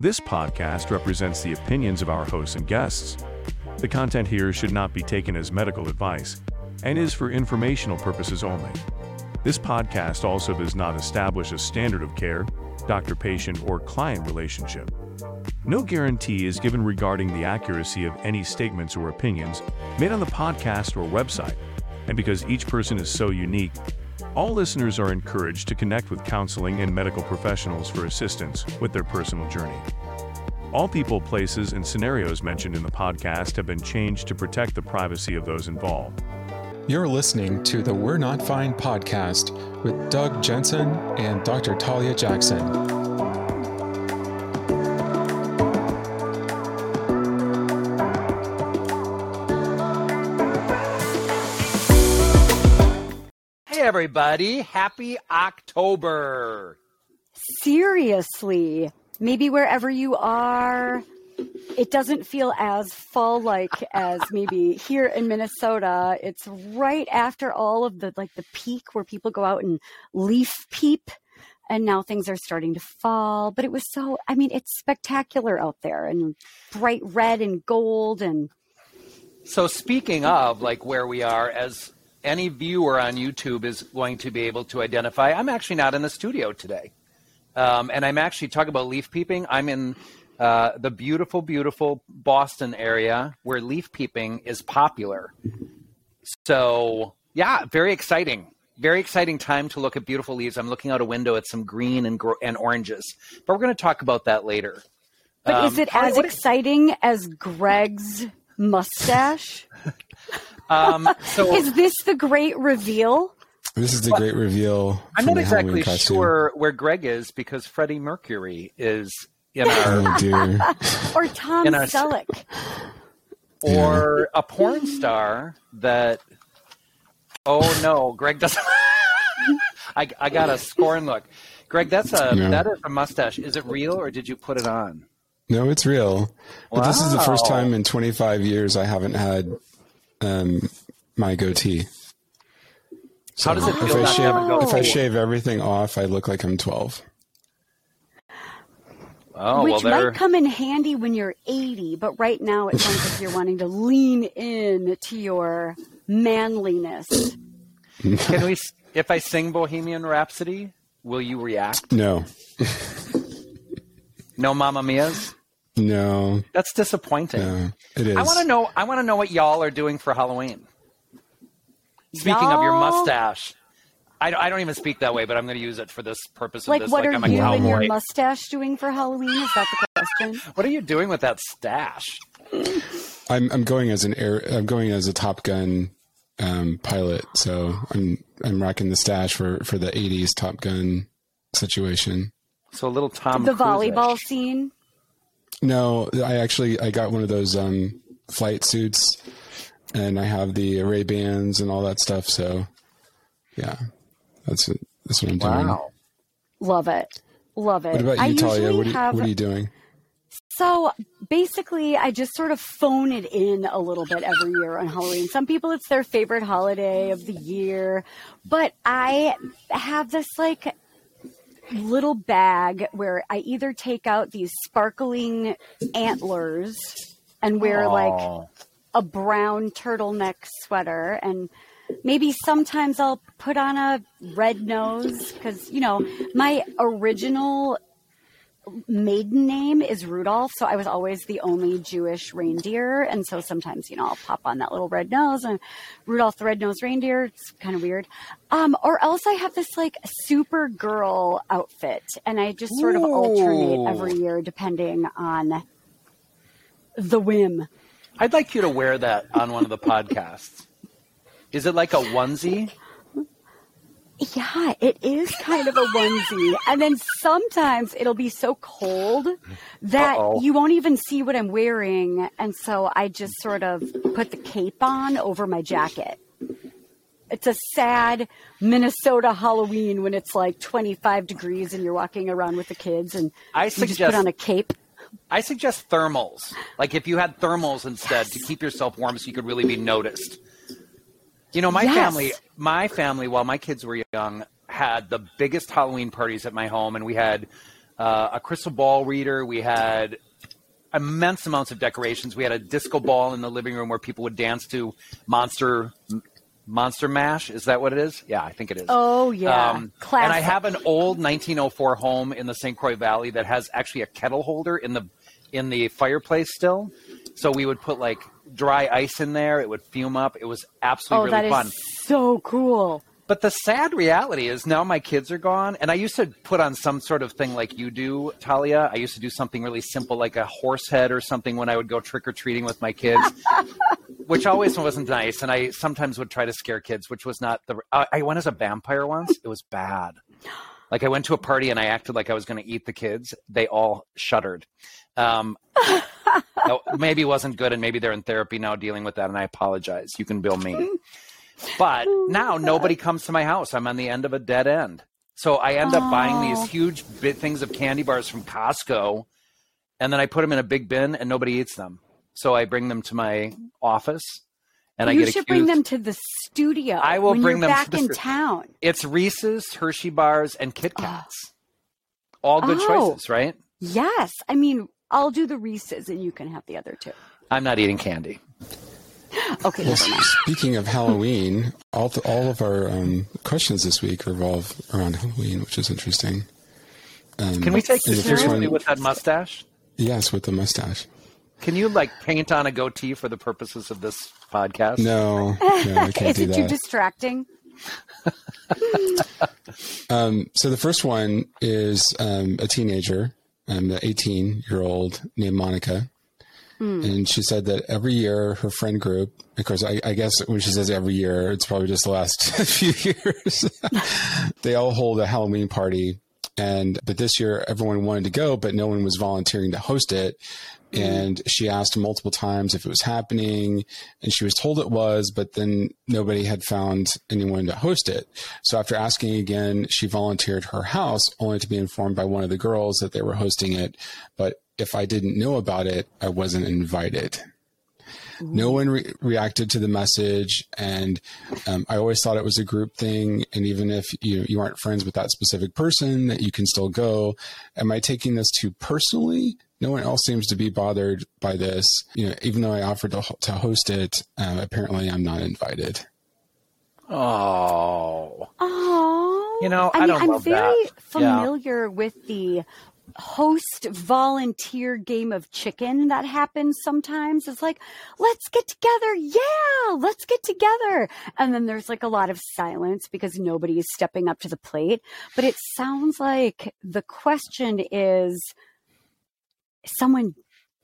This podcast represents the opinions of our hosts and guests. The content here should not be taken as medical advice and is for informational purposes only. This podcast also does not establish a standard of care, doctor patient, or client relationship. No guarantee is given regarding the accuracy of any statements or opinions made on the podcast or website, and because each person is so unique, all listeners are encouraged to connect with counseling and medical professionals for assistance with their personal journey. All people, places, and scenarios mentioned in the podcast have been changed to protect the privacy of those involved. You're listening to the We're Not Fine podcast with Doug Jensen and Dr. Talia Jackson. Everybody. Happy October. Seriously, maybe wherever you are, it doesn't feel as fall like as maybe here in Minnesota. It's right after all of the like the peak where people go out and leaf peep. And now things are starting to fall, but it was so, I mean, it's spectacular out there and bright red and gold. And So, speaking of like where we are, as any viewer on YouTube is going to be able to identify, I'm actually not in the studio today. Um, and I'm actually talking about leaf peeping. I'm in uh, the beautiful, beautiful Boston area where leaf peeping is popular. So, yeah, very exciting. Very exciting time to look at beautiful leaves. I'm looking out a window at some green and, gro- and oranges, but we're going to talk about that later. but Um, is it as exciting as Greg's mustache? Um, so is this the great reveal? This is the great reveal. I'm not exactly sure where Greg is because Freddie Mercury is in our Oh dear. Or Tom In our- Selleck? or a porn star that. Oh no, Greg doesn't. I, I got a scorn look. Greg, that's a Yeah. that is a mustache. Is it real or did you put it on? No, it's real. But this is the first time in 25 years I haven't had um, my goatee. How does it If feel I, not to have a shave, goatee? if I shave everything off, I look like I'm 12. Oh Which well, might come in handy when you're 80, but right now it sounds like you're wanting to lean in to your manliness. Can we? If I sing Bohemian Rhapsody, will you react? No, No, Mamma Mia's. No, That's disappointing. no. It is. I want to know. I want to know what y'all are doing for Halloween. Speaking of your mustache, I, don't- I don't even speak that way, but I'm going to use it for this purpose of Like, this. what like are I'm you and your mustache doing for Halloween? Is that the question? what are you doing with that stash? I'm I'm going as an air. I'm going as a Top Gun um, pilot. So I'm I'm rocking the stash for for the 80s Top Gun situation. So a little Tom. the Cruise-ish. volleyball scene? No, I actually I got one of those um, flight suits, and I have the Ray Bans and all that stuff. So, yeah, that's it. That's what I'm doing. Wow. Love it. Love it. What about I you, Talia? What are you, have what are you doing? So basically, I just sort of phone it in a little bit every year on Halloween. Some people, it's their favorite holiday of the year, but I have this like little bag where I either take out these sparkling antlers and wear like a brown turtleneck sweater and maybe sometimes I'll put on a red nose because you know my original maiden name is Rudolph, so I was always the only Jewish reindeer, and so sometimes you know I'll pop on that little red nose and Rudolph the red-nosed reindeer. It's kind of weird. Um, or else I have this like super girl outfit, and I just sort of alternate every year depending on the whim. I'd like you to wear that on one of the podcasts. Is it like a onesie? Yeah, it is kind of a onesie. And then sometimes it'll be so cold that Uh-oh. you won't even see what I'm wearing. And so I just sort of put the cape on over my jacket. It's a sad Minnesota Halloween when it's like 25 degrees and you're walking around with the kids and I you just suggest- put on a cape. I suggest thermals. Like if you had thermals instead to keep yourself warm, so you could really be noticed. You know, my Yes. family, my family, while my kids were young, had the biggest Halloween parties at my home, and we had uh, a crystal ball reader. We had immense amounts of decorations. We had a disco ball in the living room where people would dance to Monster Monster Mash. Is that what it is? Yeah, I think it is. Oh yeah, Um, classic. and I have an old 1904 home in the St. Croix Valley that has actually a kettle holder in the in the fireplace still. So we would put like dry ice in there. It would fume up. It was absolutely oh, really fun. so cool. But the sad reality is now my kids are gone, and I used to put on some sort of thing like you do, Talia. I used to do something really simple like a horse head or something when I would go trick or treating with my kids, which always wasn't nice. And I sometimes would try to scare kids, which was not the. I went as a vampire once. It was bad. Like I went to a party and I acted like I was going to eat the kids. They all shuddered. Um, maybe it wasn't good, and maybe they're in therapy now dealing with that. And I apologize. You can bill me. But now nobody comes to my house. I'm on the end of a dead end. So I end up buying Oh. these huge bit things of candy bars from Costco, and then I put them in a big bin, and nobody eats them. So I bring them to my office, and I you get should accused. bring them to the studio. I will when bring you're them back to the in stu- town. It's Reese's, Hershey bars, and Kit Kats. All good Oh. choices, right? Yes, I mean I'll do the Reese's and you can have the other two. I'm not eating candy. Okay, Well, speaking of Halloween, all the, all of our um, questions this week revolve around Halloween, which is interesting. Um, Can we take this the first seriously one- with that mustache? Yes, with the mustache. Can you like paint on a goatee for the purposes of this podcast? No, no, I can't Is do it too that. distracting? so the first one is um, a teenager, um, an 18 year old named Monica. And she said that every year her friend group, of course, I, I guess when she says every year, it's probably just the last few years, they all hold a Halloween party. And, but this year everyone wanted to go, but no one was volunteering to host it. And she asked multiple times if it was happening, and she was told it was, but then nobody had found anyone to host it. So after asking again, she volunteered her house, only to be informed by one of the girls that they were hosting it. But if I didn't know about it, I wasn't invited. No one re- reacted to the message, and um, I always thought it was a group thing. And even if you you aren't friends with that specific person, that you can still go. Am I taking this too personally? No one else seems to be bothered by this. You know, even though I offered to, to host it, uh, apparently I'm not invited. Oh. Oh, You know, I mean, don't I'm love very that. Yeah. familiar with the host volunteer game of chicken that happens sometimes. It's like, let's get together. Yeah, let's get together. And then there's like a lot of silence because nobody is stepping up to the plate. But it sounds like the question is someone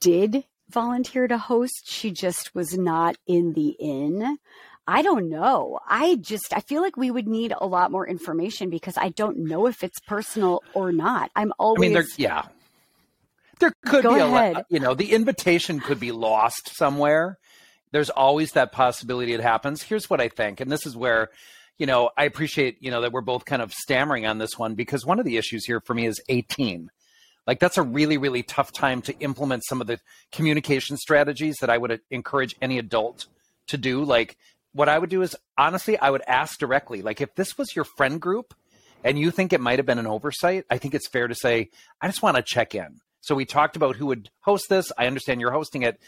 did volunteer to host. She just was not in the inn. I don't know. I just I feel like we would need a lot more information because I don't know if it's personal or not. I'm I always mean, there, yeah. There could Go be a, ahead. lot- you know, the invitation could be lost somewhere. There's always that possibility it happens. Here's what I think, and this is where, you know, I appreciate, you know, that we're both kind of stammering on this one because one of the issues here for me is 18. Like that's a really, really tough time to implement some of the communication strategies that I would encourage any adult to do. Like what I would do is honestly, I would ask directly, like if this was your friend group and you think it might have been an oversight, I think it's fair to say, I just want to check in. So we talked about who would host this. I understand you're hosting it.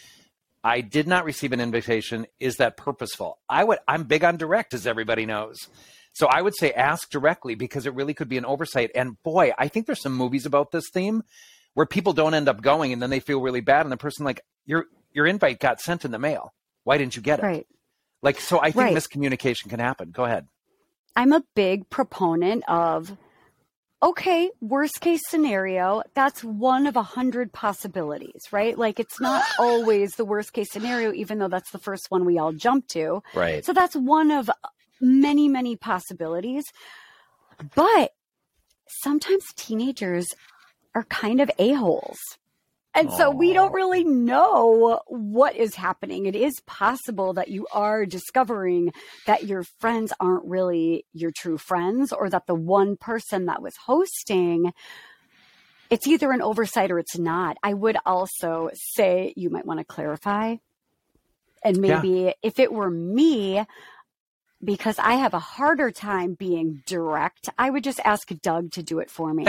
I did not receive an invitation. Is that purposeful? I would I'm big on direct as everybody knows. So I would say ask directly because it really could be an oversight. And boy, I think there's some movies about this theme where people don't end up going and then they feel really bad and the person like your your invite got sent in the mail. Why didn't you get it? right. Like so I think Right. miscommunication can happen. Go ahead. I'm a big proponent of okay, worst case scenario, that's one of a hundred possibilities, right? Like it's not always the worst case scenario, even though that's the first one we all jump to. Right. So that's one of many, many possibilities. But sometimes teenagers are kind of a-holes. And so we don't really know what is happening. It is possible that you are discovering that your friends aren't really your true friends or that the one person that was hosting it's either an oversight or it's not. I would also say you might want to clarify. And Yeah. maybe if it were me, because I have a harder time being direct, I would just ask Doug to do it for me.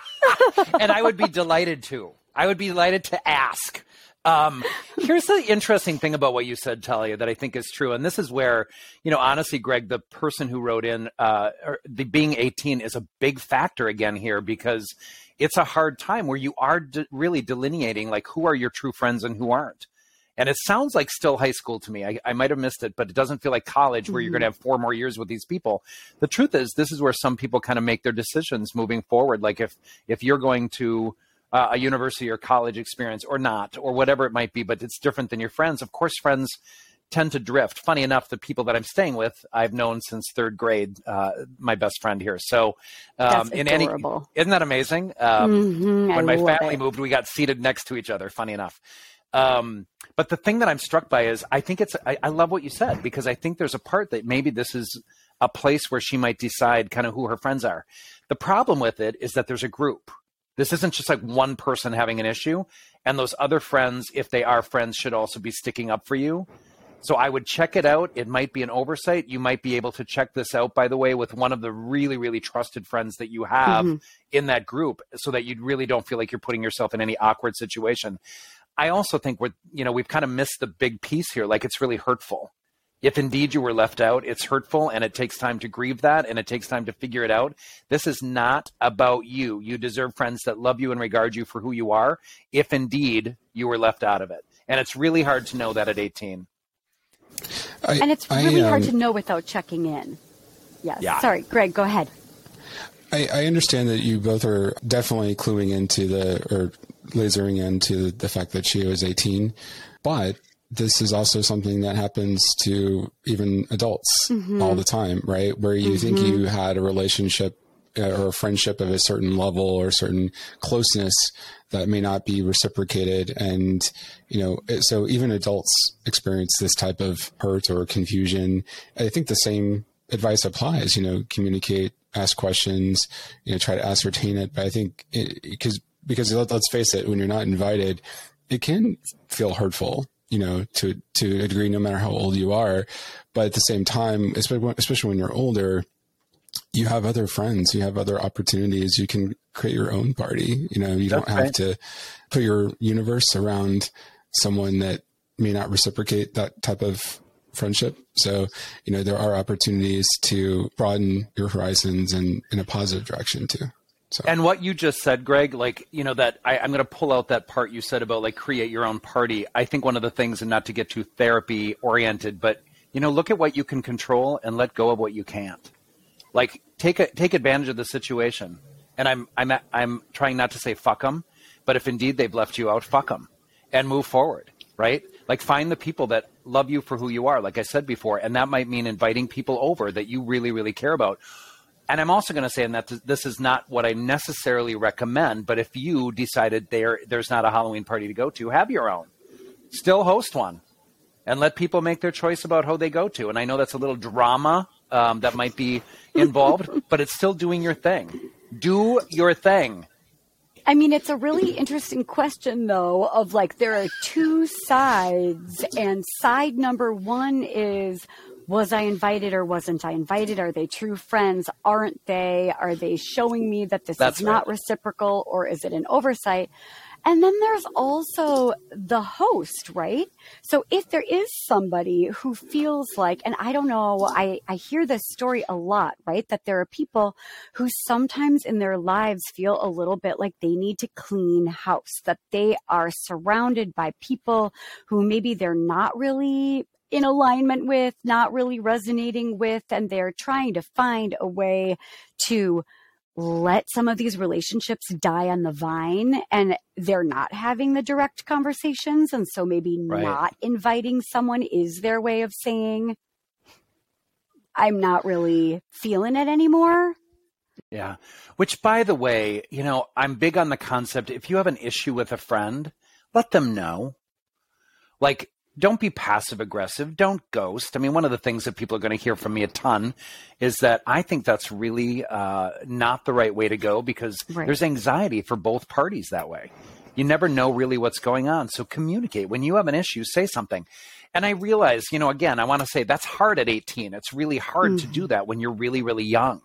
and I would be delighted to. I would be delighted to ask. Um, here's the interesting thing about what you said, Talia, that I think is true, and this is where, you know, honestly, Greg, the person who wrote in, uh, the being 18 is a big factor again here because it's a hard time where you are de- really delineating like who are your true friends and who aren't. And it sounds like still high school to me. I, I might have missed it, but it doesn't feel like college where mm-hmm. you're going to have four more years with these people. The truth is, this is where some people kind of make their decisions moving forward. Like if if you're going to uh, a university or college experience or not, or whatever it might be, but it's different than your friends. Of course, friends tend to drift. Funny enough, the people that I'm staying with, I've known since third grade. Uh, my best friend here. So, um, in any, isn't that amazing? Um, mm-hmm, when my family it. moved, we got seated next to each other. Funny enough. Um, but the thing that I'm struck by is I think it's I, I love what you said because I think there's a part that maybe this is a place where she might decide kind of who her friends are. The problem with it is that there's a group this isn't just like one person having an issue. And those other friends, if they are friends, should also be sticking up for you. So I would check it out. It might be an oversight. You might be able to check this out, by the way, with one of the really, really trusted friends that you have mm-hmm. in that group so that you really don't feel like you're putting yourself in any awkward situation. I also think we're, you know, we've kind of missed the big piece here. Like it's really hurtful if indeed you were left out, it's hurtful and it takes time to grieve that and it takes time to figure it out. This is not about you. You deserve friends that love you and regard you for who you are, if indeed you were left out of it. And it's really hard to know that at 18. I, and it's really I, um, hard to know without checking in. Yes. Yeah. Sorry, Greg, go ahead. I, I understand that you both are definitely cluing into the, or lasering into the fact that she was 18. But this is also something that happens to even adults mm-hmm. all the time, right? Where you mm-hmm. think you had a relationship uh, or a friendship of a certain level or certain closeness that may not be reciprocated. And, you know, so even adults experience this type of hurt or confusion. I think the same advice applies, you know, communicate, ask questions, you know, try to ascertain it. But I think because, because let's face it, when you're not invited, it can feel hurtful you know, to to a degree, no matter how old you are. But at the same time, especially when you're older, you have other friends, you have other opportunities. You can create your own party. You know, you That's don't have right. to put your universe around someone that may not reciprocate that type of friendship. So, you know, there are opportunities to broaden your horizons and in a positive direction too. So. And what you just said, Greg, like, you know, that I, am going to pull out that part you said about like create your own party. I think one of the things, and not to get too therapy oriented, but, you know, look at what you can control and let go of what you can't. Like, take a, take advantage of the situation. And I'm, I'm, I'm trying not to say fuck them, but if indeed they've left you out, fuck them and move forward, right? Like, find the people that love you for who you are, like I said before. And that might mean inviting people over that you really, really care about and I'm also going to say that this is not what I necessarily recommend, but if you decided there there's not a Halloween party to go to, have your own. Still host one, and let people make their choice about who they go to. And I know that's a little drama um, that might be involved, but it's still doing your thing. Do your thing. I mean, it's a really interesting question, though, of like there are two sides, and side number one is was I invited or wasn't I invited? Are they true friends? Aren't they? Are they showing me that this That's is not reciprocal or is it an oversight? And then there's also the host, right? So if there is somebody who feels like, and I don't know, I, I hear this story a lot, right? That there are people who sometimes in their lives feel a little bit like they need to clean house, that they are surrounded by people who maybe they're not really in alignment with, not really resonating with, and they're trying to find a way to let some of these relationships die on the vine and they're not having the direct conversations. And so maybe right. not inviting someone is their way of saying, I'm not really feeling it anymore. Yeah. Which, by the way, you know, I'm big on the concept if you have an issue with a friend, let them know. Like, don't be passive aggressive. Don't ghost. I mean, one of the things that people are going to hear from me a ton is that I think that's really uh, not the right way to go because right. there's anxiety for both parties that way. You never know really what's going on. So communicate. When you have an issue, say something. And I realize, you know, again, I want to say that's hard at 18. It's really hard mm-hmm. to do mm-hmm. that when you're really, really young.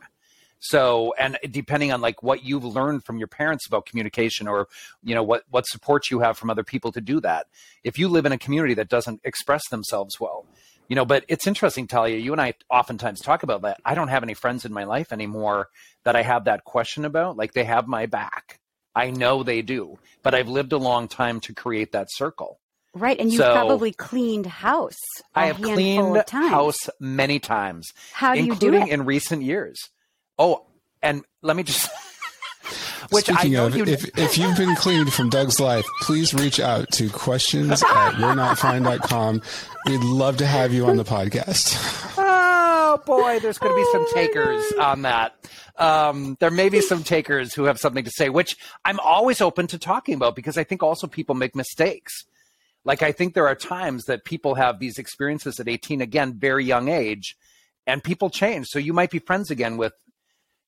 So, and depending on like what you've learned from your parents about communication or, you know, what, what support you have from other people to do that. If you live in a community that doesn't express themselves well, you know, but it's interesting, Talia, you and I oftentimes talk about that. I don't have any friends in my life anymore that I have that question about. Like they have my back. I know they do, but I've lived a long time to create that circle. Right, and you've So- probably cleaned house. I I have cleaned house many times, How do you do it? in recent years. Oh, and let me just. Which Speaking know of, you. if, if you've been cleaned from Doug's life, please reach out to questions at you're We'd love to have you on the podcast. oh boy, there's going to be some takers on that. Um, there may be some takers who have something to say, which I'm always open to talking about because I think also people make mistakes. Like I think there are times that people have these experiences at 18, again, very young age, and people change. So you might be friends again with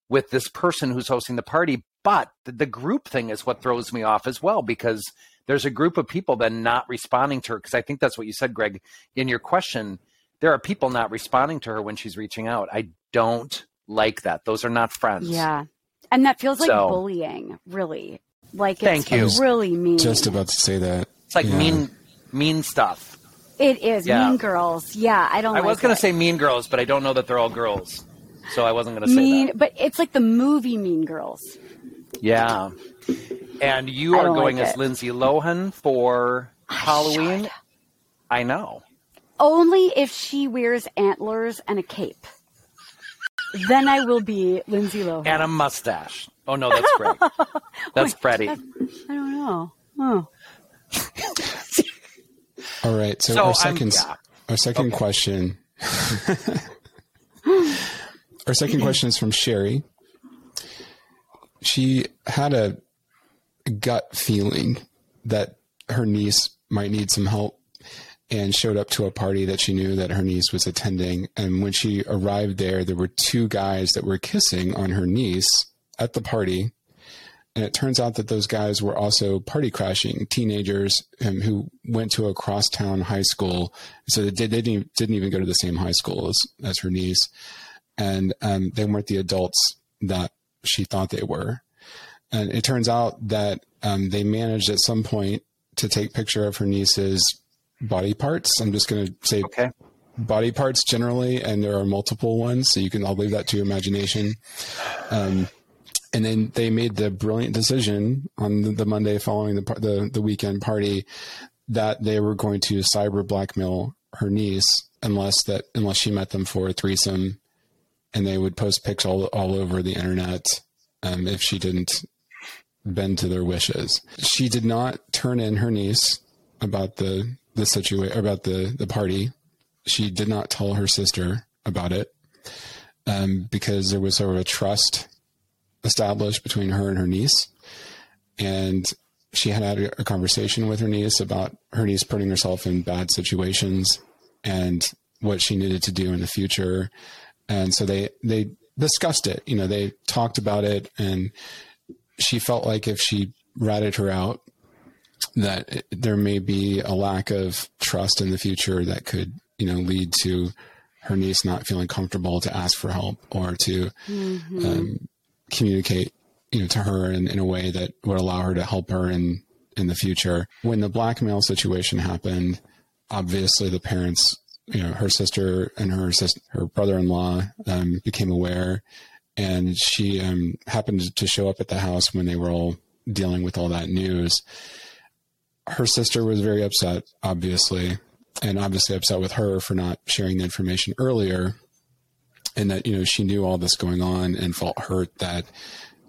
with this person who's hosting the party, but the, the group thing is what throws me off as well because there's a group of people then not responding to her because I think that's what you said, Greg, in your question. There are people not responding to her when she's reaching out. I don't like that. Those are not friends. Yeah, and that feels like So- bullying, really. Like Thank it's you. really mean. Just about to say that. It's like Yeah. mean mean stuff. it is Yeah. Mean Girls. Yeah, I don't. I like was going it. to say mean girls, but I don't know that they're all girls. So I wasn't going to say mean, that. but it's like the movie Mean Girls. Yeah. And you are going like as it. Lindsay Lohan for Halloween. should. I know. Only if she wears antlers and a cape. then I will be Lindsay Lohan. And a mustache. Oh no, that's Greg. That's Freddie. I don't know. Oh. All right. So, So our second, yeah. our second question. our second question is from Sherry. She had a gut feeling that her niece might need some help and showed up to a party that she knew that her niece was attending. And when she arrived there, there were two guys that were kissing on her niece at the party. And it turns out that those guys were also party crashing teenagers um, who went to a crosstown high school. So they, did, they didn't, even- didn't even go to the same high school as, as her niece. And um, they weren't the adults that she thought they were. And it turns out that um, they managed at some point to take picture of her niece's body parts. I'm just going to say Okay. body parts generally, and there are multiple ones, so you can. I'll leave that to your imagination. Um, and then they made the brilliant decision on the, the Monday following the, the the weekend party that they were going to cyber blackmail her niece unless that unless she met them for a threesome, and they would post pics all all over the internet um, if she didn't bend to their wishes. She did not turn in her niece about the the situation about the the party. She did not tell her sister about it um, because there was sort of a trust established between her and her niece, and she had had a conversation with her niece about her niece putting herself in bad situations and what she needed to do in the future. And so they they discussed it. You know, they talked about it, and she felt like if she ratted her out, that there may be a lack of trust in the future that could, you know, lead to her niece not feeling comfortable to ask for help or to um, communicate, you know, to her in, in a way that would allow her to help her in in the future. When the blackmail situation happened, obviously the parents, you know, her sister and her her brother-in-law um, became aware, and she um, happened to show up at the house when they were all dealing with all that news. Her sister was very upset, obviously, and obviously upset with her for not sharing the information earlier, and that you know she knew all this going on and felt hurt that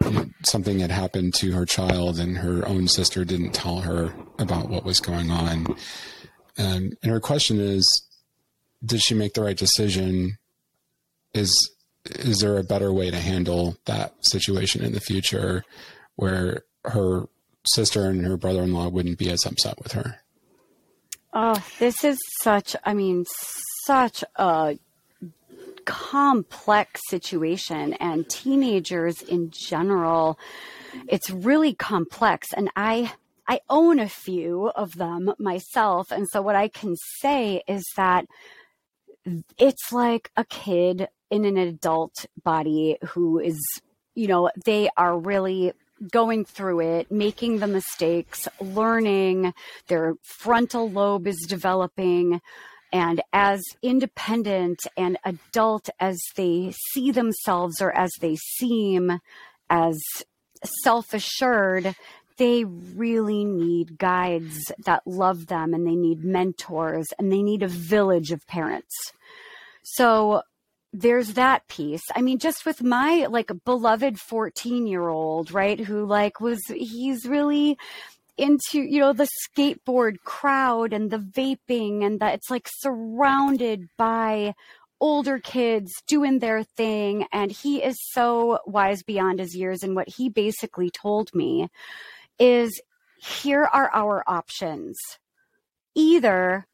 you know, something had happened to her child and her own sister didn't tell her about what was going on. Um, and her question is, did she make the right decision? Is is there a better way to handle that situation in the future where her sister and her brother-in-law wouldn't be as upset with her? Oh, this is such, I mean, such a complex situation and teenagers in general it's really complex and i i own a few of them myself and so what i can say is that it's like a kid in an adult body who is, you know, they are really going through it, making the mistakes, learning, their frontal lobe is developing. And as independent and adult as they see themselves or as they seem, as self assured, they really need guides that love them and they need mentors and they need a village of parents. So there's that piece. I mean, just with my like beloved 14 year old, right, who like was, he's really into, you know, the skateboard crowd and the vaping and that it's like surrounded by older kids doing their thing. And he is so wise beyond his years. And what he basically told me is here are our options. Either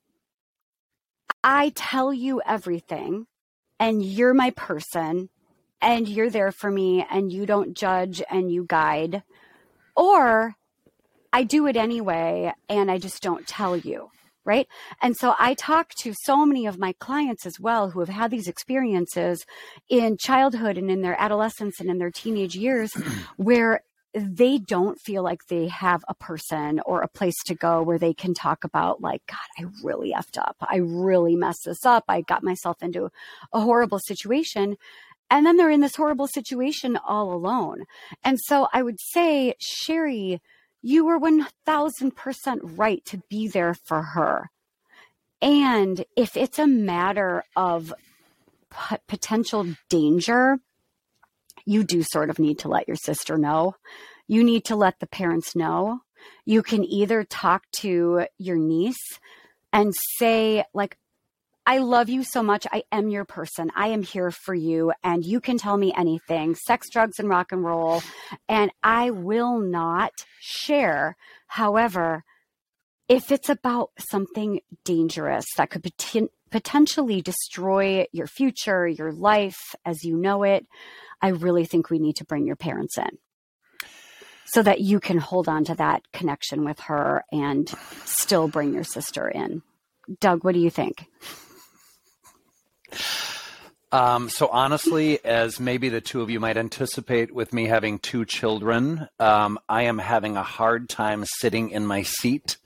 I tell you everything and you're my person and you're there for me and you don't judge and you guide, or I do it anyway and I just don't tell you. Right. And so I talk to so many of my clients as well who have had these experiences in childhood and in their adolescence and in their teenage years where they don't feel like they have a person or a place to go where they can talk about like god i really effed up. I really messed this up. I got myself into a horrible situation. And then they're in this horrible situation all alone. And so i would say sherry you were 1000% right to be there for her. And if it's a matter of potential danger you do sort of need to let your sister know. You need to let the parents know. You can either talk to your niece and say, like, I love you so much. I am your person. I am here for you. And you can tell me anything sex, drugs, and rock and roll. And I will not share. However, if it's about something dangerous that could potentially destroy your future, your life as you know it, I really think we need to bring your parents in so that you can hold on to that connection with her and still bring your sister in. Doug, what do you think? Um, so honestly, as maybe the two of you might anticipate with me having two children, um, I am having a hard time sitting in my seat.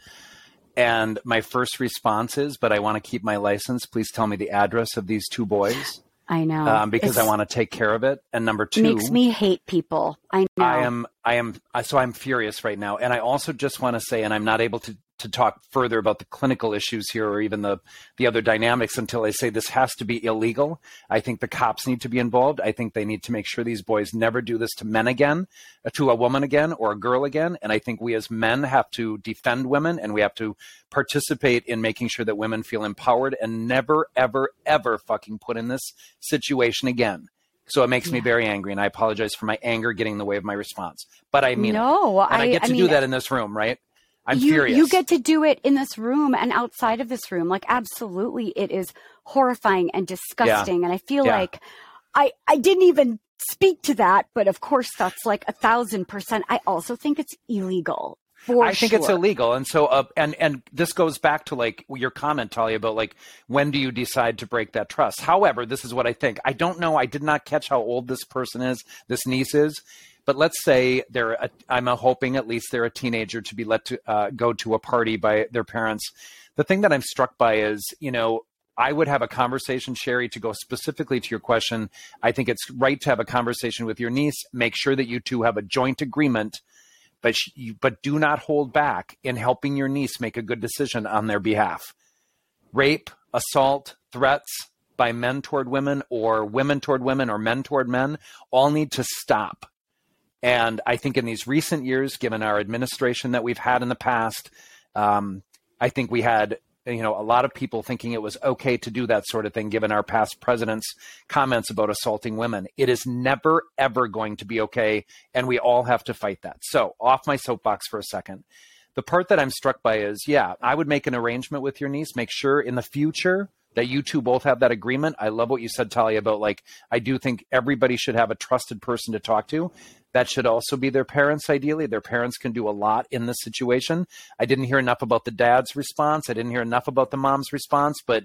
And my first response is, but I want to keep my license. Please tell me the address of these two boys. I know um, because it's, I want to take care of it. And number two makes me hate people. I know. I am. I am. So I'm furious right now. And I also just want to say, and I'm not able to to talk further about the clinical issues here or even the the other dynamics until I say this has to be illegal. I think the cops need to be involved. I think they need to make sure these boys never do this to men again, uh, to a woman again or a girl again. And I think we as men have to defend women and we have to participate in making sure that women feel empowered and never ever ever fucking put in this situation again. So it makes yeah. me very angry, and I apologize for my anger getting in the way of my response. But I mean, no, I, I get to I mean, do that in this room, right? I'm you, furious. You get to do it in this room and outside of this room. Like, absolutely, it is horrifying and disgusting. Yeah. And I feel yeah. like I I didn't even speak to that, but of course, that's like a thousand percent. I also think it's illegal. For I think sure. it's illegal, and so uh, and and this goes back to like your comment, Talia, about like when do you decide to break that trust? However, this is what I think. I don't know. I did not catch how old this person is. This niece is. But let's say they're, a, I'm hoping at least they're a teenager to be let to uh, go to a party by their parents. The thing that I'm struck by is, you know, I would have a conversation, Sherry, to go specifically to your question. I think it's right to have a conversation with your niece. Make sure that you two have a joint agreement, but but do not hold back in helping your niece make a good decision on their behalf. Rape, assault, threats by men toward women, or women toward women, or men toward men, all need to stop. And I think in these recent years, given our administration that we've had in the past, um, I think we had you know a lot of people thinking it was okay to do that sort of thing given our past president's comments about assaulting women. It is never ever going to be okay and we all have to fight that. So off my soapbox for a second. The part that i'm struck by is yeah i would make an arrangement with your niece. Make sure in the future that you two both have that agreement. I love what you said, Talia, about like, I do think everybody should have a trusted person to talk to. That should also be their parents, ideally. Their parents can do a lot in this situation. I didn't hear enough about the dad's response. I didn't hear enough about the mom's response, but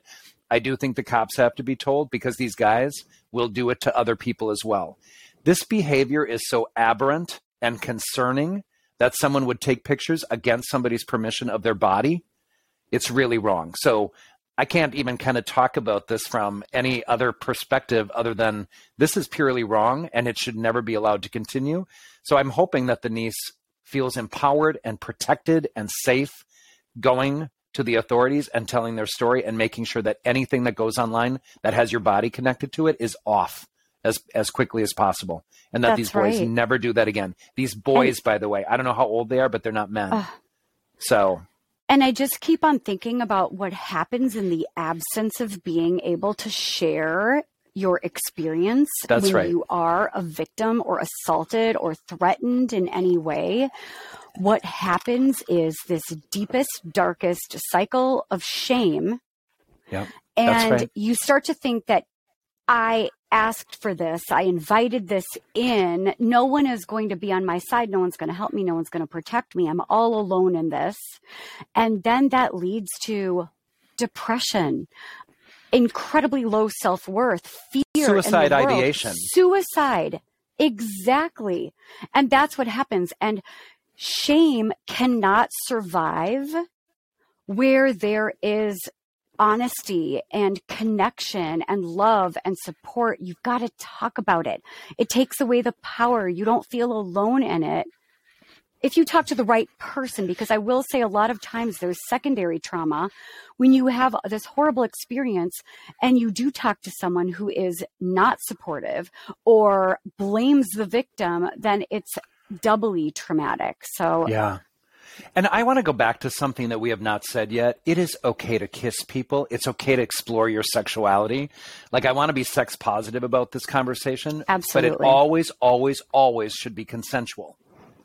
I do think the cops have to be told because these guys will do it to other people as well. This behavior is so aberrant and concerning that someone would take pictures against somebody's permission of their body. It's really wrong. So I can't even kind of talk about this from any other perspective other than this is purely wrong and it should never be allowed to continue. So I'm hoping that the niece feels empowered and protected and safe going to the authorities and telling their story and making sure that anything that goes online that has your body connected to it is off as as quickly as possible and that That's these boys right. never do that again these boys by the way i don't know how old they are but they're not men so And I just keep on thinking about what happens in the absence of being able to share your experience That's when right. you are a victim or assaulted or threatened in any way. What happens is this deepest, darkest cycle of shame. yeah That's And right. you start to think that I asked for this, I invited this in. No one is going to be on my side. No one's going to help me. No one's going to protect me. I'm all alone in this. And then that leads to depression, incredibly low self worth, fear, Suicide ideation. Suicide. Exactly. And that's what happens. And shame cannot survive where there is honesty and connection and love and support. You've got to talk about it. It takes away the power. You don't feel alone in it. If you talk to the right person, because I will say a lot of times there's secondary trauma when you have this horrible experience and you do talk to someone who is not supportive or blames the victim, then it's doubly traumatic. So Yeah. And I want to go back to something that we have not said yet. It is okay to kiss people. It's okay to explore your sexuality. Like I want to be sex positive about this conversation. Absolutely. But it always, always, always should be consensual.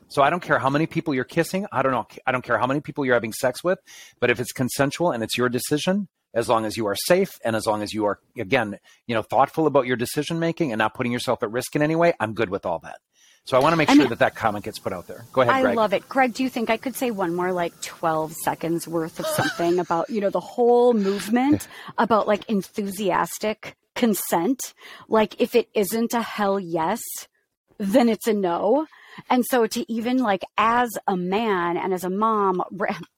So I don't care how many people you're kissing. I don't know. I don't care how many people you're having sex with. But if it's consensual and it's your decision, as long as you are safe and as long as you are, again, you know, thoughtful about your decision making and not putting yourself at risk in any way, I'm good with all that. So I want to make sure that that comment gets put out there. Go ahead, I Greg. love it. Greg, do you think I could say one more like 12 seconds worth of something about, you know, the whole movement about like enthusiastic consent? Like if it isn't a hell yes, then it's a no. And so to even like as a man and as a mom,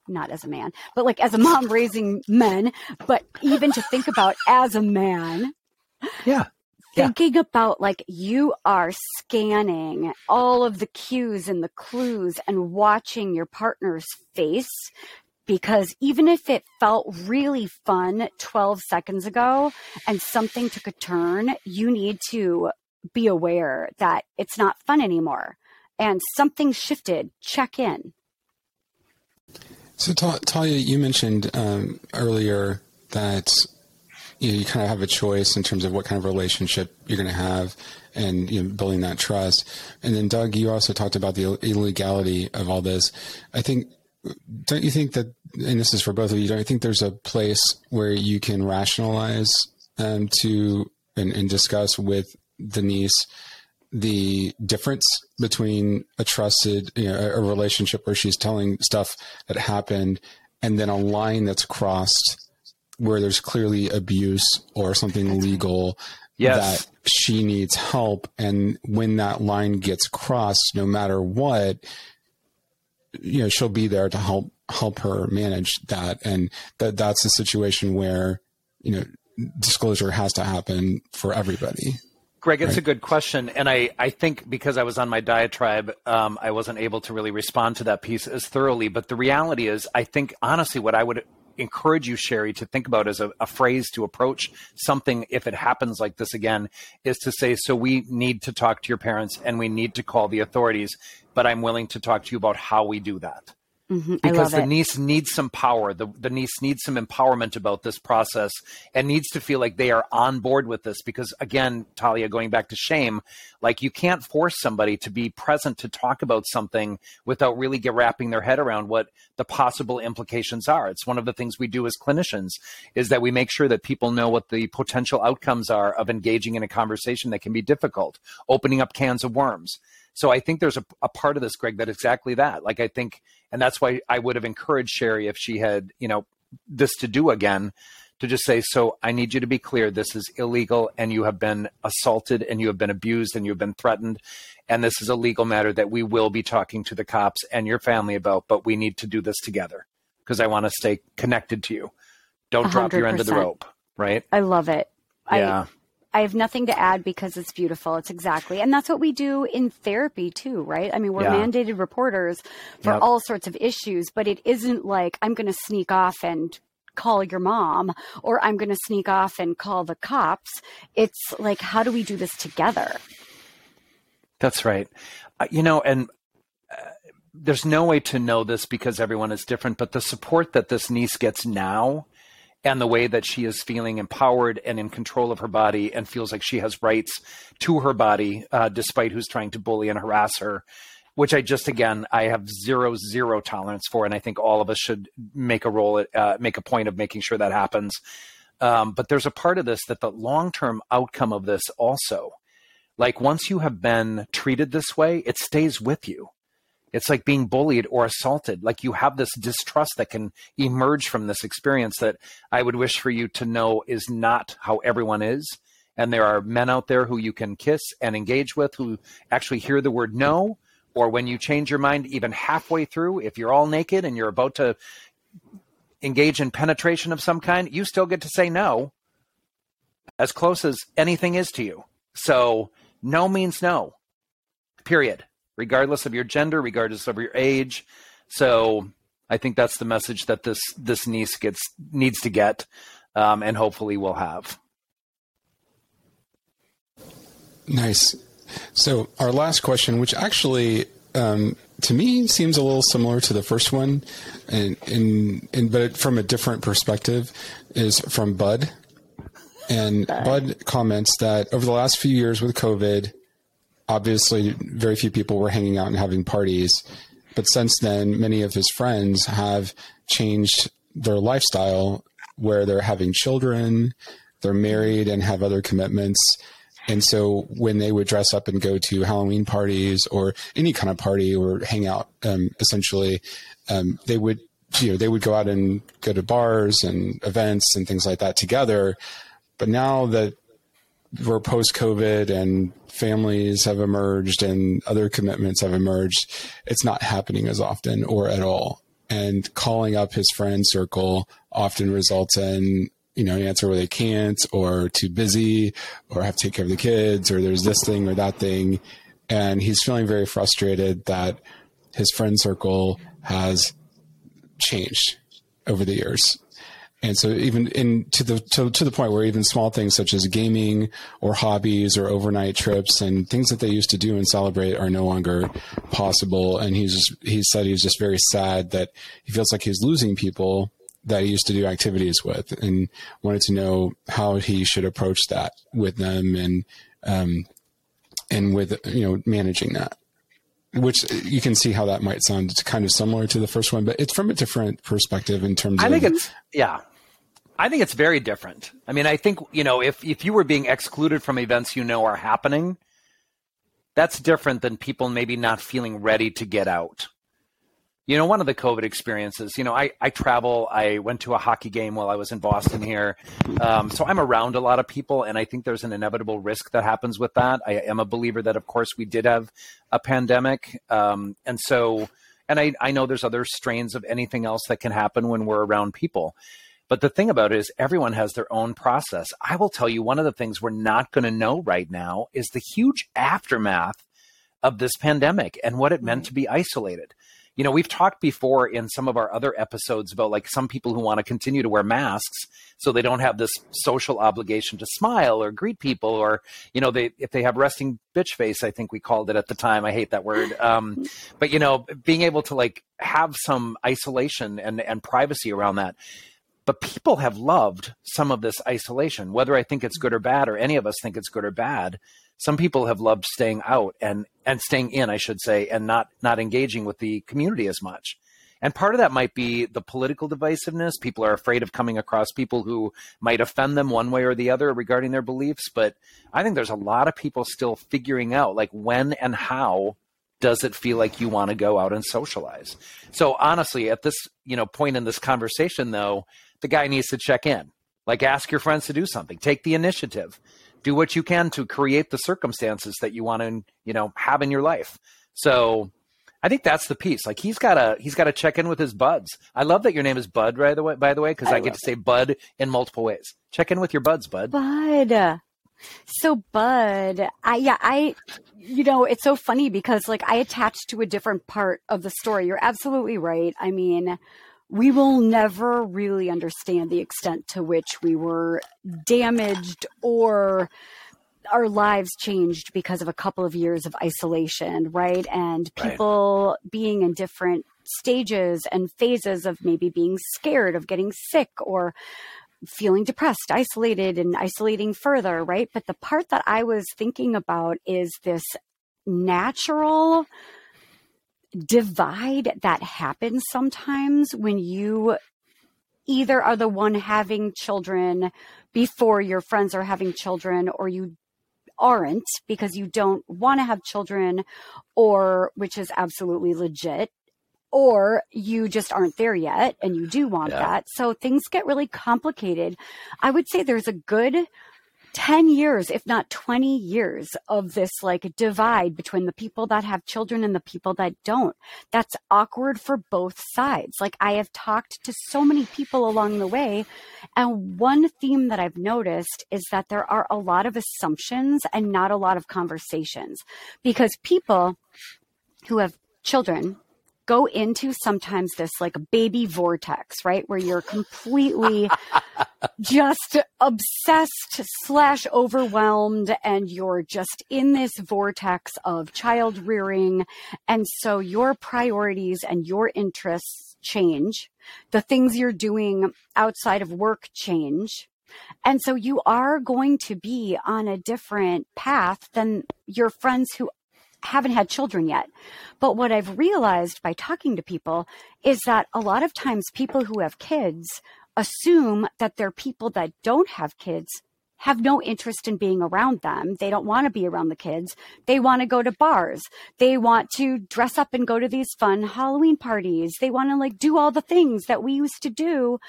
not as a man, but like as a mom raising men, but even to think about as a man, Yeah. Yeah. thinking about like you are scanning all of the cues and the clues and watching your partner's face because even if it felt really fun 12 seconds ago and something took a turn you need to be aware that it's not fun anymore and something shifted check in So, Ta- Talia, you mentioned um, earlier that you, know, you kind of have a choice in terms of what kind of relationship you're going to have and you know, building that trust. And then, Doug, you also talked about the illegality of all this. I think, don't you think that, and this is for both of you, don't you think there's a place where you can rationalize um, to and, and discuss with the niece the difference between a trusted, you know, a, a relationship where she's telling stuff that happened and then a line that's crossed where there's clearly abuse or something legal Yes. that she needs help. And when that line gets crossed, no matter what, you know, she'll be there to help, help her manage that. And that that's a situation where, you know, disclosure has to happen for everybody. Greg, it's a good question. And I, I think because I was on my diatribe, um, I wasn't able to really respond to that piece as thoroughly. But the reality is, I think honestly, what I would encourage you, Sherry, to think about as a, a phrase to approach something if it happens like this again is to say, so we need to talk to your parents and we need to call the authorities, but I'm willing to talk to you about how we do that Mm-hmm. I because the it. niece needs some power. The, the niece needs some empowerment about this process and needs to feel like they are on board with this. Because again, Talia, going back to shame, like you can't force somebody to be present to talk about something without really get wrapping their head around what the possible implications are. It's one of the things we do as clinicians is that we make sure that people know what the potential outcomes are of engaging in a conversation that can be difficult, opening up cans of worms. So I think there's a, a part of this, Greg, that exactly that. Like I think, and that's why I would have encouraged Sherry if she had, you know, this to do again, to just say, so I need you to be clear. This is illegal and you have been assaulted and you have been abused and you've been threatened. And this is a legal matter that we will be talking to the cops and your family about, but we need to do this together because I want to stay connected to you. Don't 100%. drop your end of the rope, right? I love it. Yeah. I, I have nothing to add because it's beautiful. It's exactly, and that's what we do in therapy too, right? I mean, we're yeah. mandated reporters for yep. all sorts of issues, but it isn't like I'm going to sneak off and call your mom or I'm going to sneak off and call the cops. It's like, how do we do this together? That's right. Uh, you know, and uh, there's no way to know this because everyone is different, but the support that this niece gets now and the way that she is feeling empowered and in control of her body and feels like she has rights to her body, uh, despite who's trying to bully and harass her which I just again I have zero zero tolerance for, and I think all of us should make a role, uh, make a point of making sure that happens. Um, but there's a part of this that the long term outcome of this also, like once you have been treated this way, it stays with you. It's like being bullied or assaulted. Like you have this distrust that can emerge from this experience that I would wish for you to know is not how everyone is. And there are men out there who you can kiss and engage with who actually hear the word no or when you change your mind even halfway through, if you're all naked and you're about to engage in penetration of some kind, you still get to say no as close as anything is to you. So, no means no, period, regardless of your gender, regardless of your age. So, I think that's the message that this this niece gets needs to get, um, and hopefully will have. Nice. So our last question, which actually um, to me seems a little similar to the first one, and, and, and but from a different perspective, is from Bud. And Bud comments that over the last few years with COVID, obviously very few people were hanging out and having parties. But since then, many of his friends have changed their lifestyle where they're having children, they're married, and have other commitments. And so when they would dress up and go to Halloween parties or any kind of party or hang out, um, essentially, um, they would, you know, they would go out and go to bars and events and things like that together. But now that we're post COVID and families have emerged and other commitments have emerged, it's not happening as often or at all. And calling up his friend circle often results in you know, an answer where they can't or too busy or have to take care of the kids or there's this thing or that thing. And he's feeling very frustrated that his friend circle has changed over the years. And so even in to the to, to the point where even small things such as gaming or hobbies or overnight trips and things that they used to do and celebrate are no longer possible. And he's just, he said he's just very sad that he feels like he's losing people that he used to do activities with and wanted to know how he should approach that with them and um, and with you know managing that which you can see how that might sound kind of similar to the first one but it's from a different perspective in terms I of I think it's yeah I think it's very different. I mean, I think, you know, if if you were being excluded from events you know are happening, that's different than people maybe not feeling ready to get out you know, one of the COVID experiences, you know, I, I travel, I went to a hockey game while I was in Boston here. Um, so I'm around a lot of people, and I think there's an inevitable risk that happens with that. I am a believer that, of course, we did have a pandemic. Um, and so, and I, I know there's other strains of anything else that can happen when we're around people. But the thing about it is, everyone has their own process. I will tell you, one of the things we're not going to know right now is the huge aftermath of this pandemic and what it meant to be isolated you know, we've talked before in some of our other episodes about like some people who want to continue to wear masks so they don't have this social obligation to smile or greet people or, you know, they if they have resting bitch face, I think we called it at the time. I hate that word. Um, but you know, being able to like have some isolation and and privacy around that. But people have loved some of this isolation, whether I think it's good or bad, or any of us think it's good or bad some people have loved staying out and and staying in, I should say, and not not engaging with the community as much. And part of that might be the political divisiveness. People are afraid of coming across people who might offend them one way or the other regarding their beliefs. But I think there's a lot of people still figuring out like when and how does it feel like you want to go out and socialize. So honestly, at this you know point in this conversation, though, the guy needs to check in Like ask your friends to do something. Take the initiative. Do what you can to create the circumstances that you want to, you know, have in your life. So I think that's the piece. Like he's got to he's got to check in with his buds. I love that your name is Bud, by the way. By the way, because I, I get to say Bud in multiple ways. Check in with your buds, Bud. Bud. So Bud, I yeah, I you know, it's so funny because like I attached to a different part of the story. You're absolutely right. I mean, we will never really understand the extent to which we were damaged or our lives changed because of a couple of years of isolation, right? And people right. being in different stages and phases of maybe being scared of getting sick or feeling depressed, isolated, and isolating further, right? But the part that I was thinking about is this natural divide that happens sometimes when you either are the one having children before your friends are having children or you aren't because you don't want to have children or which is absolutely legit or you just aren't there yet and you do want yeah. that. So things get really complicated. I would say there's a good 10 years, if not 20 years of this like divide between the people that have children and the people that don't. That's awkward for both sides. Like I have talked to so many people along the way. And one theme that I've noticed is that there are a lot of assumptions and not a lot of conversations because people who have children go into sometimes this like baby vortex, right? Where you're completely just obsessed slash overwhelmed and you're just in this vortex of child rearing. And so your priorities and your interests change. The things you're doing outside of work change. And so you are going to be on a different path than your friends who haven't had children yet. But what I've realized by talking to people is that a lot of times people who have kids assume that they're people that don't have kids have no interest in being around them. They don't want to be around the kids. They want to go to bars. They want to dress up and go to these fun Halloween parties. They want to like do all the things that we used to do.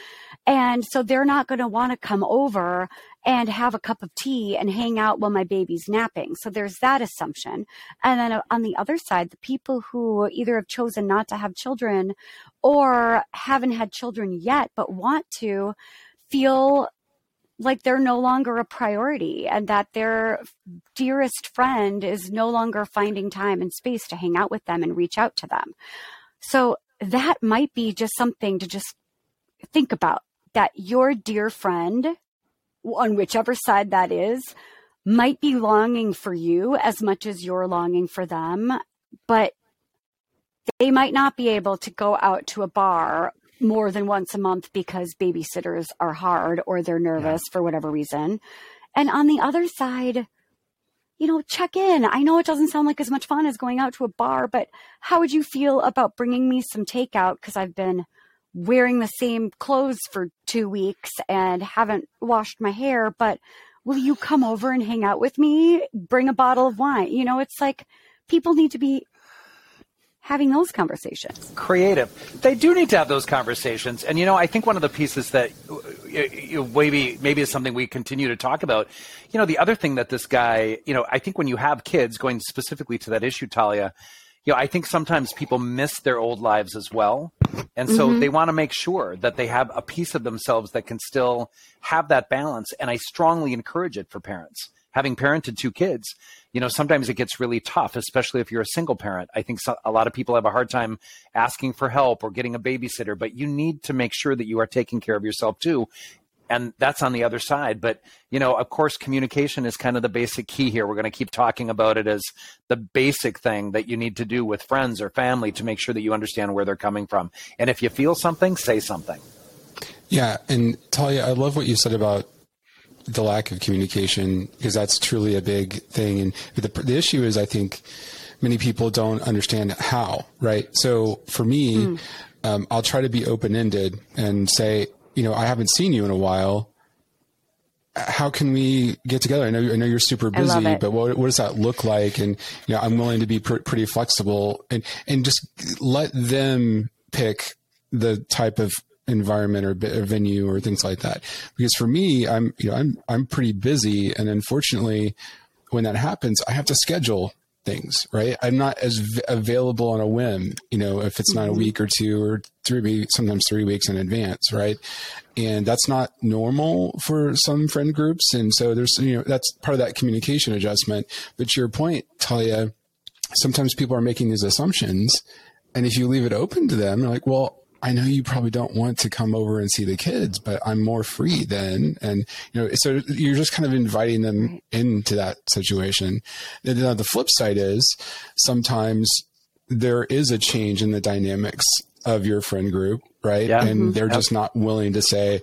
And so they're not going to want to come over and have a cup of tea and hang out while my baby's napping. So there's that assumption. And then on the other side, the people who either have chosen not to have children or haven't had children yet, but want to feel like they're no longer a priority and that their dearest friend is no longer finding time and space to hang out with them and reach out to them. So that might be just something to just think about that your dear friend, on whichever side that is, might be longing for you as much as you're longing for them, but they might not be able to go out to a bar more than once a month because babysitters are hard or they're nervous yeah. for whatever reason. And on the other side, you know, check in. I know it doesn't sound like as much fun as going out to a bar, but how would you feel about bringing me some takeout? Because I've been wearing the same clothes for two weeks and haven't washed my hair, but will you come over and hang out with me? Bring a bottle of wine. You know, it's like people need to be having those conversations. Creative. They do need to have those conversations. And, you know, I think one of the pieces that uh, maybe, maybe is something we continue to talk about, you know, the other thing that this guy, you know, I think when you have kids, going specifically to that issue, Talia, you know, I think sometimes people miss their old lives as well. And so mm-hmm. they want to make sure that they have a piece of themselves that can still have that balance. And I strongly encourage it for parents. Having parented two kids, you know, sometimes it gets really tough, especially if you're a single parent. I think so, a lot of people have a hard time asking for help or getting a babysitter, but you need to make sure that you are taking care of yourself too. And that's on the other side. But, you know, of course, communication is kind of the basic key here. We're going to keep talking about it as the basic thing that you need to do with friends or family to make sure that you understand where they're coming from. And if you feel something, say something. Yeah. And Talia, I love what you said about the lack of communication because that's truly a big thing. And the, the issue is, I think many people don't understand how, right? So for me, mm. um, I'll try to be open ended and say, you know, I haven't seen you in a while. How can we get together? I know, I know you're super busy, but what, what does that look like? And, you know, I'm willing to be pr- pretty flexible and, and just let them pick the type of environment or venue or things like that. Because for me, I'm you know I'm I'm pretty busy, and unfortunately, when that happens, I have to schedule things, right? I'm not as v- available on a whim, you know, if it's not a mm-hmm. week or two or three, sometimes three weeks in advance, right? And that's not normal for some friend groups. And so there's, you know, that's part of that communication adjustment. But to your point, Talia, sometimes people are making these assumptions. And if you leave it open to them, they're like, well, I know you probably don't want to come over and see the kids, but I'm more free then. And, you know, so you're just kind of inviting them into that situation. And then the flip side is sometimes there is a change in the dynamics of your friend group, right? Yeah. And mm-hmm. they're yep. just not willing to say,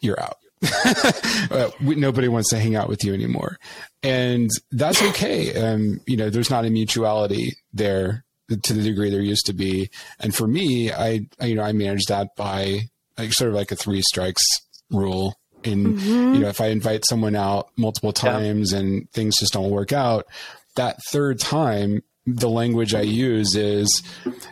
you're out. nobody wants to hang out with you anymore. And that's okay. Um, you know, there's not a mutuality there to the degree there used to be. And for me, I, you know, I manage that by like sort of like a three strikes rule. And, mm-hmm. you know, if I invite someone out multiple times yeah. and things just don't work out, that third time, the language I use is,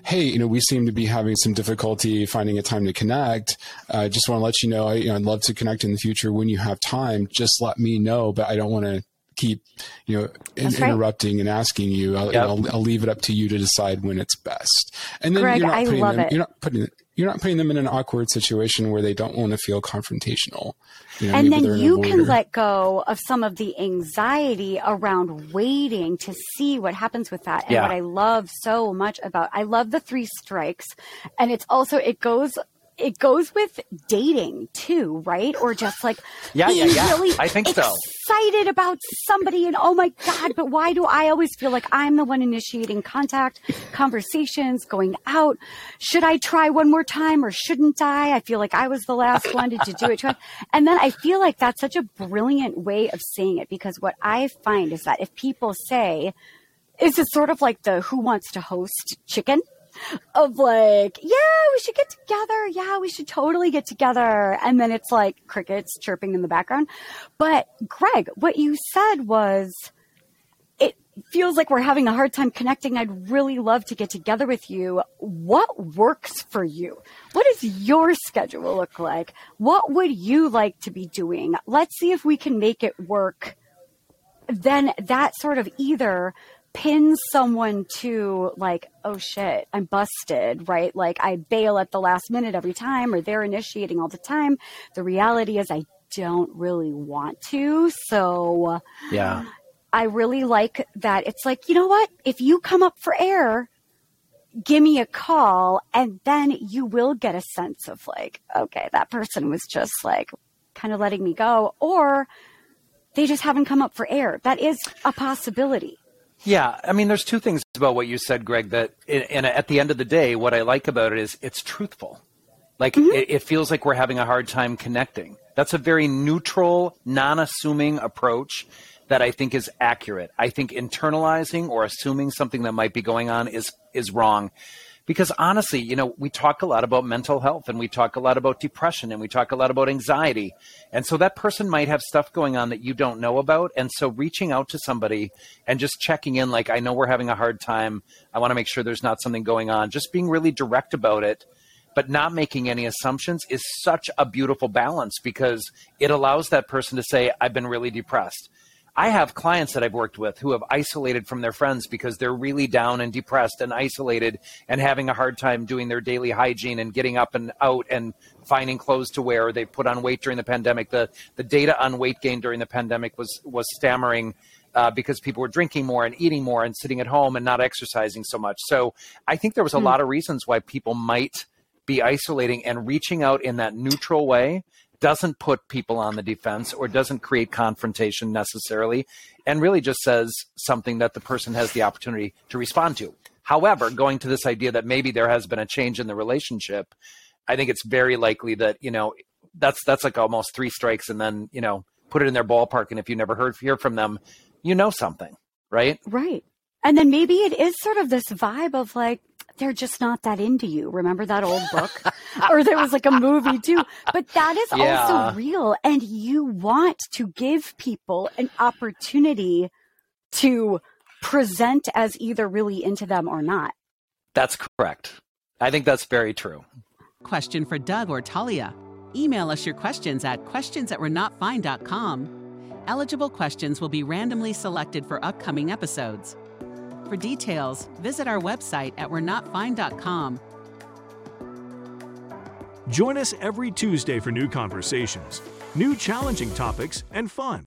"Hey, you know, we seem to be having some difficulty finding a time to connect. I uh, just want to let you know, I, you know, I'd love to connect in the future when you have time. Just let me know, but I don't want to keep you know in, right. interrupting and asking you. I'll, yep. I'll, I'll, leave it up to you to decide when it's best. And then Greg, you're not I putting them, it. You're not putting you're not putting them in an awkward situation where they don't want to feel confrontational. You know, and then you can let go of some of the anxiety around waiting to see what happens with that. And yeah. what I love so much about I love the three strikes, and it's also it goes it goes with dating too, right? Or just like yeah, yeah, yeah. Really I think so. Excited about somebody, and oh my god! But why do I always feel like I'm the one initiating contact, conversations, going out? Should I try one more time or shouldn't I? I feel like I was the last one to, to do it. And then I feel like that's such a brilliant way of saying it because what I find is that if people say, "Is it sort of like the who wants to host chicken?" Of like, yeah, we should get together. Yeah, we should totally get together. And then it's like crickets chirping in the background. But Greg, what you said was, it feels like we're having a hard time connecting. I'd really love to get together with you. What works for you? What does your schedule look like? What would you like to be doing? Let's see if we can make it work. Then that sort of either pins someone to like, oh shit, I'm busted, right? Like I bail at the last minute every time, or they're initiating all the time. The reality is, I don't really want to. So, yeah, I really like that. It's like, you know what? If you come up for air, give me a call, and then you will get a sense of like, okay, that person was just like kind of letting me go, or they just haven't come up for air. That is a possibility. Yeah, I mean, there's two things about what you said, Greg. That, and at the end of the day, what I like about it is it's truthful. Like mm-hmm. it, it, feels like we're having a hard time connecting. That's a very neutral, non-assuming approach that I think is accurate. I think internalizing or assuming something that might be going on is is wrong because honestly, you know, we talk a lot about mental health and we talk a lot about depression and we talk a lot about anxiety. And so that person might have stuff going on that you don't know about. And so reaching out to somebody and just checking in, like, I know we're having a hard time. I want to make sure there's not something going on. Just being really direct about it, but not making any assumptions is such a beautiful balance because it allows that person to say, I've been really depressed. I have clients that I've worked with who have isolated from their friends because they're really down and depressed and isolated and having a hard time doing their daily hygiene and getting up and out and finding clothes to wear. They put on weight during the pandemic. The the data on weight gain during the pandemic was was stammering. Uh, because people were drinking more and eating more and sitting at home and not exercising so much. So I think there was a mm. lot of reasons why people might be isolating and reaching out in that neutral way doesn't put people on the defense or doesn't create confrontation necessarily, and really just says something that the person has the opportunity to respond to. However, going to this idea that maybe there has been a change in the relationship, I think it's very likely that, you know, that's that's like almost three strikes and then, you know, put it in their ballpark and if you never heard hear from them, you know something, right? Right. And then maybe it is sort of this vibe of like, they're just not that into you. Remember that old book? or there was like a movie too. But that is yeah. also real. And you want to give people an opportunity to present as either really into them or not. That's correct. I think that's very true. Question for Doug or Talia. Email us your questions at questions at we're Eligible questions will be randomly selected for upcoming episodes. For details, visit our website at we'renotfine.com. Join us every Tuesday for new conversations, new challenging topics, and fun.